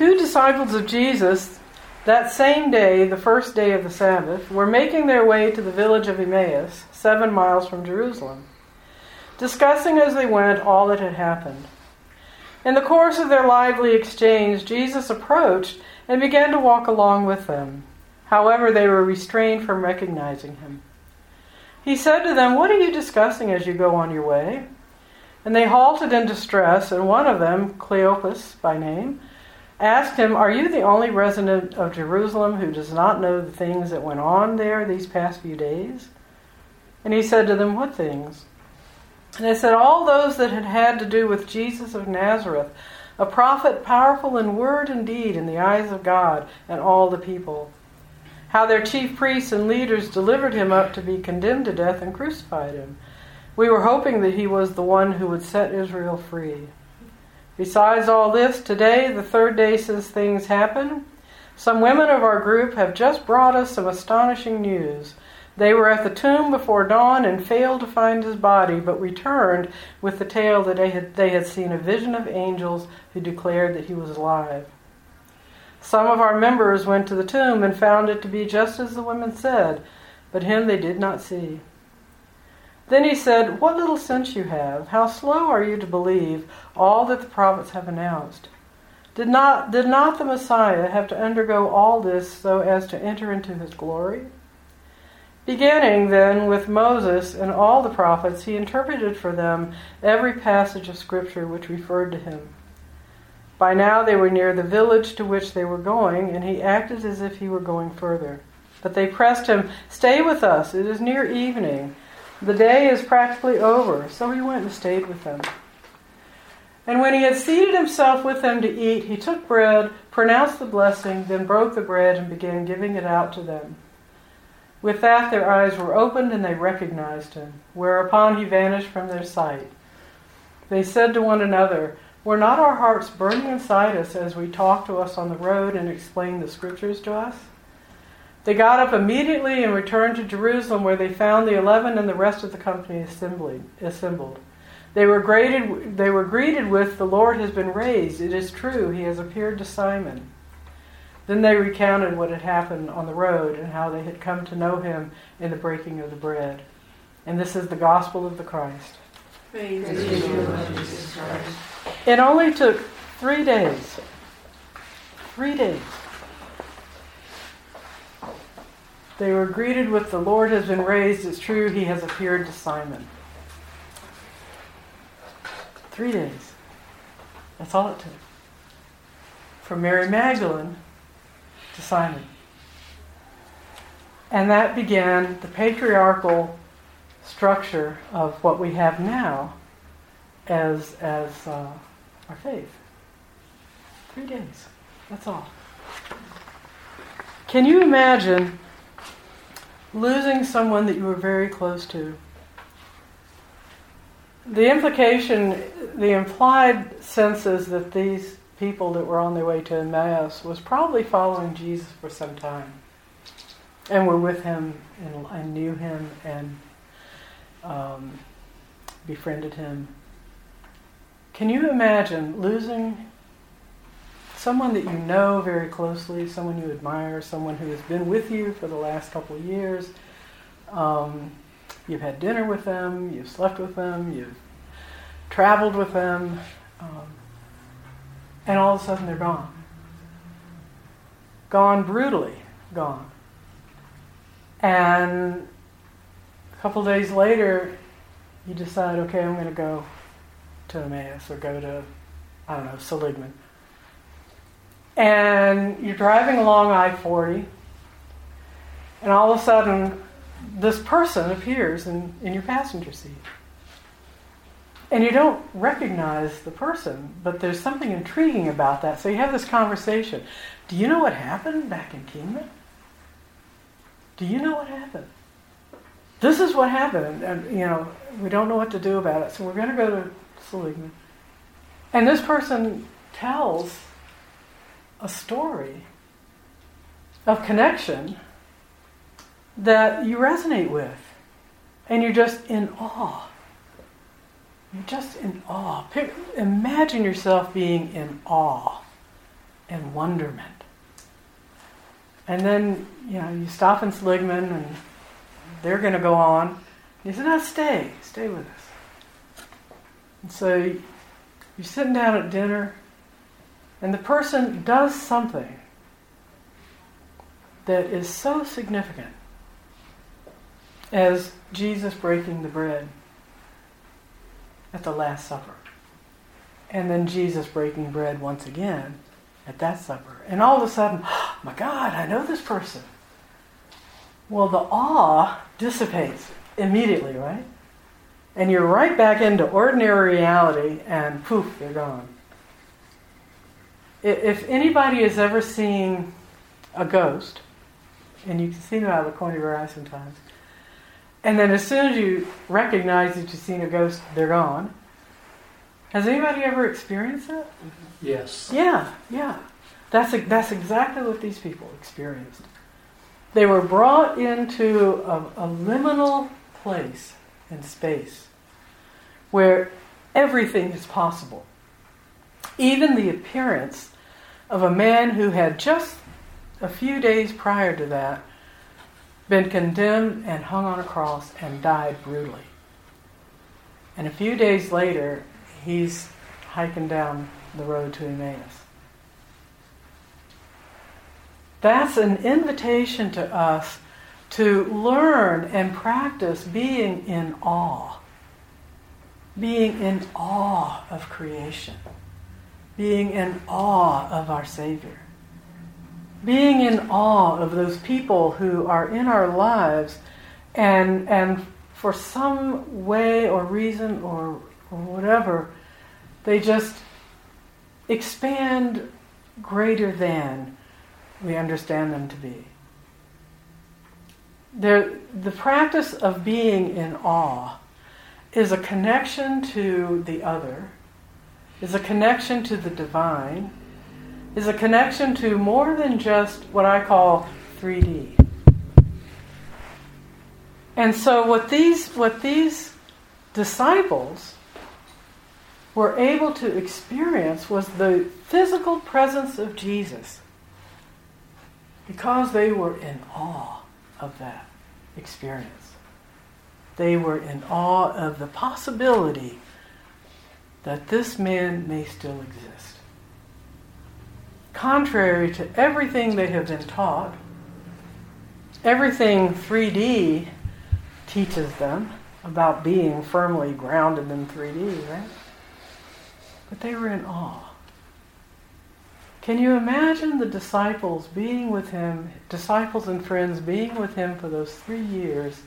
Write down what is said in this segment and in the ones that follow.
Two disciples of Jesus, that same day, the first day of the Sabbath, were making their way to the village of Emmaus, seven miles from Jerusalem, discussing as they went all that had happened. In the course of their lively exchange, Jesus approached and began to walk along with them. However, they were restrained from recognizing him. He said to them, What are you discussing as you go on your way? And they halted in distress, and one of them, Cleopas by name, asked him, Are you the only resident of Jerusalem who does not know the things that went on there these past few days? And he said to them, What things? And they said, All those that had had to do with Jesus of Nazareth, a prophet powerful in word and deed in the eyes of God and all the people. How their chief priests and leaders delivered him up to be condemned to death and crucified him. We were hoping that he was the one who would set Israel free. Besides all this, today, the third day since things happened, some women of our group have just brought us some astonishing news. They were at the tomb before dawn and failed to find his body, but returned with the tale that they had, they had seen a vision of angels who declared that he was alive. Some of our members went to the tomb and found it to be just as the women said, but him they did not see. Then he said, What little sense you have! How slow are you to believe all that the prophets have announced? Did not, did not the Messiah have to undergo all this so as to enter into his glory? Beginning then with Moses and all the prophets, he interpreted for them every passage of Scripture which referred to him. By now they were near the village to which they were going, and he acted as if he were going further. But they pressed him, Stay with us, it is near evening. The day is practically over, so he went and stayed with them. And when he had seated himself with them to eat, he took bread, pronounced the blessing, then broke the bread and began giving it out to them. With that, their eyes were opened and they recognized him, whereupon he vanished from their sight. They said to one another, Were not our hearts burning inside us as we talked to us on the road and explained the scriptures to us? They got up immediately and returned to Jerusalem, where they found the eleven and the rest of the company assembled. They were, greeted, they were greeted with, The Lord has been raised. It is true, he has appeared to Simon. Then they recounted what had happened on the road and how they had come to know him in the breaking of the bread. And this is the gospel of the Christ. Praise It only took three days. Three days They were greeted with, The Lord has been raised. It's true, he has appeared to Simon. Three days. That's all it took. From Mary Magdalene to Simon. And that began the patriarchal structure of what we have now as, as uh, our faith. Three days. That's all. Can you imagine losing someone that you were very close to. The implication, the implied sense is that these people that were on their way to Emmaus was probably following Jesus for some time and were with him and, and knew him and um, befriended him. Can you imagine losing someone that you know very closely, someone you admire, someone who has been with you for the last couple of years. Um, you've had dinner with them, you've slept with them, you've traveled with them, um, and all of a sudden they're gone. Gone brutally, gone. And a couple days later, you decide, okay, I'm going to go to Emmaus or go to, I don't know, Seligman and you're driving along I 40, and all of a sudden, this person appears in, in your passenger seat. And you don't recognize the person, but there's something intriguing about that. So you have this conversation. Do you know what happened back in Kingman? Do you know what happened? This is what happened, and, you know we don't know what to do about it. So we're going to go to Seligman, and this person tells a story of connection that you resonate with. And you're just in awe. You're just in awe. imagine yourself being in awe and wonderment. And then, you know, you stop in Seligman and they're going to go on. He said, no, stay, stay with us. And so you're sitting down at dinner and the person does something that is so significant as Jesus breaking the bread at the Last Supper. And then Jesus breaking bread once again at that supper. And all of a sudden, oh my God, I know this person. Well, the awe dissipates immediately, right? And you're right back into ordinary reality, and poof, they're gone. If anybody has ever seen a ghost, and you can see them out of the corner of your eye sometimes, and then as soon as you recognize that you've seen a ghost, they're gone. Has anybody ever experienced that? Yes. Yeah, yeah. That's, that's exactly what these people experienced. They were brought into a, a liminal place in space where everything is possible. Even the appearance of a man who had just a few days prior to that been condemned and hung on a cross and died brutally. And a few days later, he's hiking down the road to Emmaus. That's an invitation to us to learn and practice being in awe. Being in awe of creation. Being in awe of our Savior. Being in awe of those people who are in our lives and, and for some way or reason or, or whatever, they just expand greater than we understand them to be. They're, the practice of being in awe is a connection to the other, is a connection to the divine, is a connection to more than just what I call 3D. And so what these what these disciples were able to experience was the physical presence of Jesus because they were in awe of that experience. They were in awe of the possibility that this man may still exist. Contrary to everything they have been taught, everything 3D teaches them about being firmly grounded in 3D, right? But they were in awe. Can you imagine the disciples being with him, disciples and friends being with him for those three years,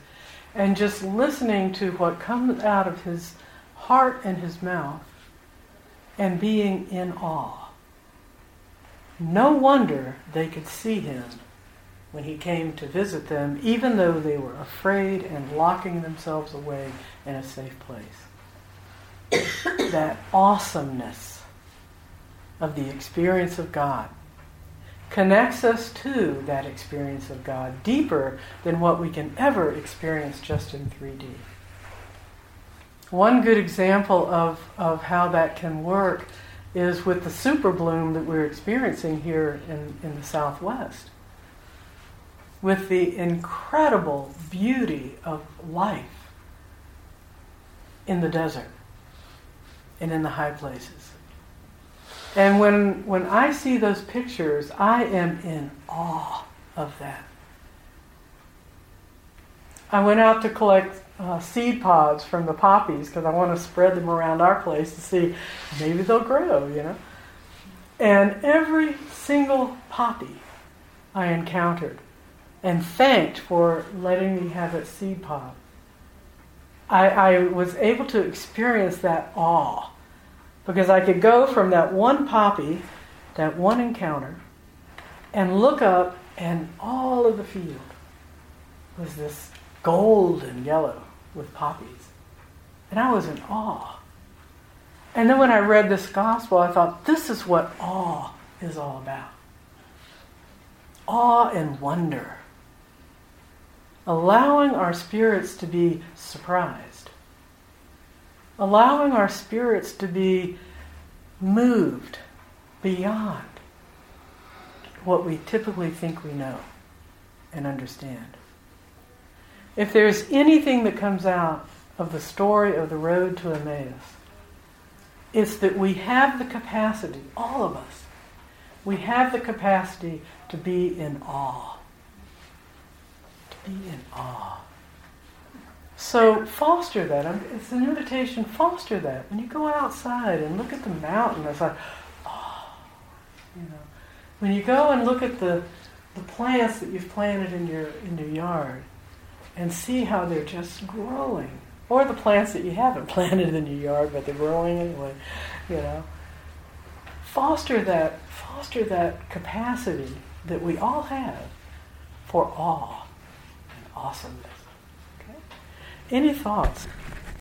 and just listening to what comes out of his heart and his mouth, and being in awe? No wonder they could see him when he came to visit them, even though they were afraid and locking themselves away in a safe place. that awesomeness of the experience of God connects us to that experience of God deeper than what we can ever experience just in 3D. One good example of, of how that can work is with the super bloom that we're experiencing here in, in the Southwest. With the incredible beauty of life in the desert and in the high places. And when, when I see those pictures, I am in awe of that. I went out to collect uh, seed pods from the poppies because I want to spread them around our place to see maybe they'll grow, you know. And every single poppy I encountered and thanked for letting me have a seed pod. I, I was able to experience that awe because I could go from that one poppy, that one encounter, and look up, and all of the field was this gold and yellow with poppies. And I was in awe. And then when I read this gospel, I thought, this is what awe is all about awe and wonder. Allowing our spirits to be surprised allowing our spirits to be moved beyond what we typically think we know and understand. If there's anything that comes out of the story of the road to Emmaus, it's that we have the capacity, all of us, we have the capacity to be in awe. To be in awe. So foster that. It's an invitation. Foster that. When you go outside and look at the mountain, it's like, oh, you know. When you go and look at the the plants that you've planted in your in your yard, and see how they're just growing, or the plants that you haven't planted in your yard but they're growing anyway, you know. Foster that foster that capacity that we all have for awe and awesomeness. Okay? Any thoughts?